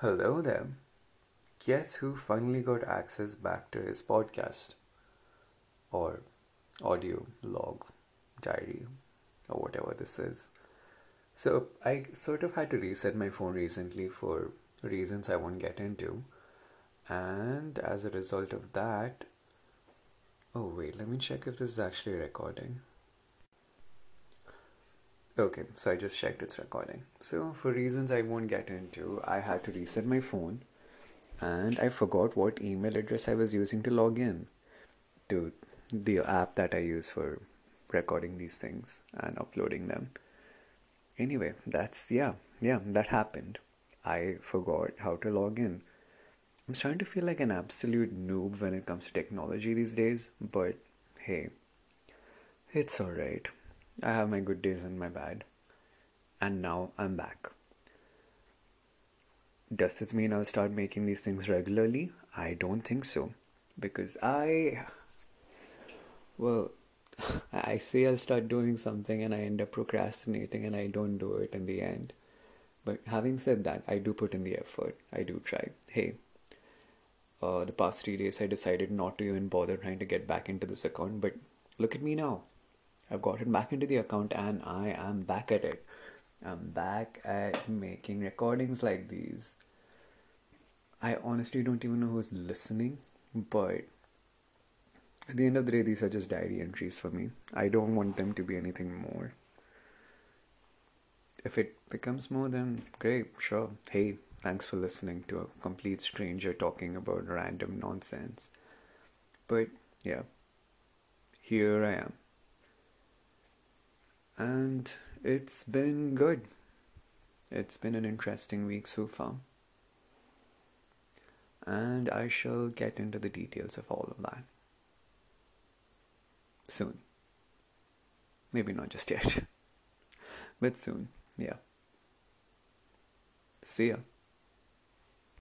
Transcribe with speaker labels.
Speaker 1: Hello there. Guess who finally got access back to his podcast? Or audio log, diary, or whatever this is. So, I sort of had to reset my phone recently for reasons I won't get into. And as a result of that, oh, wait, let me check if this is actually recording. Okay, so I just checked it's recording. So, for reasons I won't get into, I had to reset my phone and I forgot what email address I was using to log in to the app that I use for recording these things and uploading them. Anyway, that's yeah, yeah, that happened. I forgot how to log in. I'm starting to feel like an absolute noob when it comes to technology these days, but hey, it's alright. I have my good days and my bad. And now I'm back. Does this mean I'll start making these things regularly? I don't think so. Because I. Well, I say I'll start doing something and I end up procrastinating and I don't do it in the end. But having said that, I do put in the effort. I do try. Hey, uh, the past three days I decided not to even bother trying to get back into this account, but look at me now. I've gotten back into the account and I am back at it. I'm back at making recordings like these. I honestly don't even know who's listening, but at the end of the day, these are just diary entries for me. I don't want them to be anything more. If it becomes more, then great, sure. Hey, thanks for listening to a complete stranger talking about random nonsense. But yeah, here I am and it's been good. It's been an interesting week so far. And I shall get into the details of all of that soon. Maybe not just yet, but soon, yeah. See ya.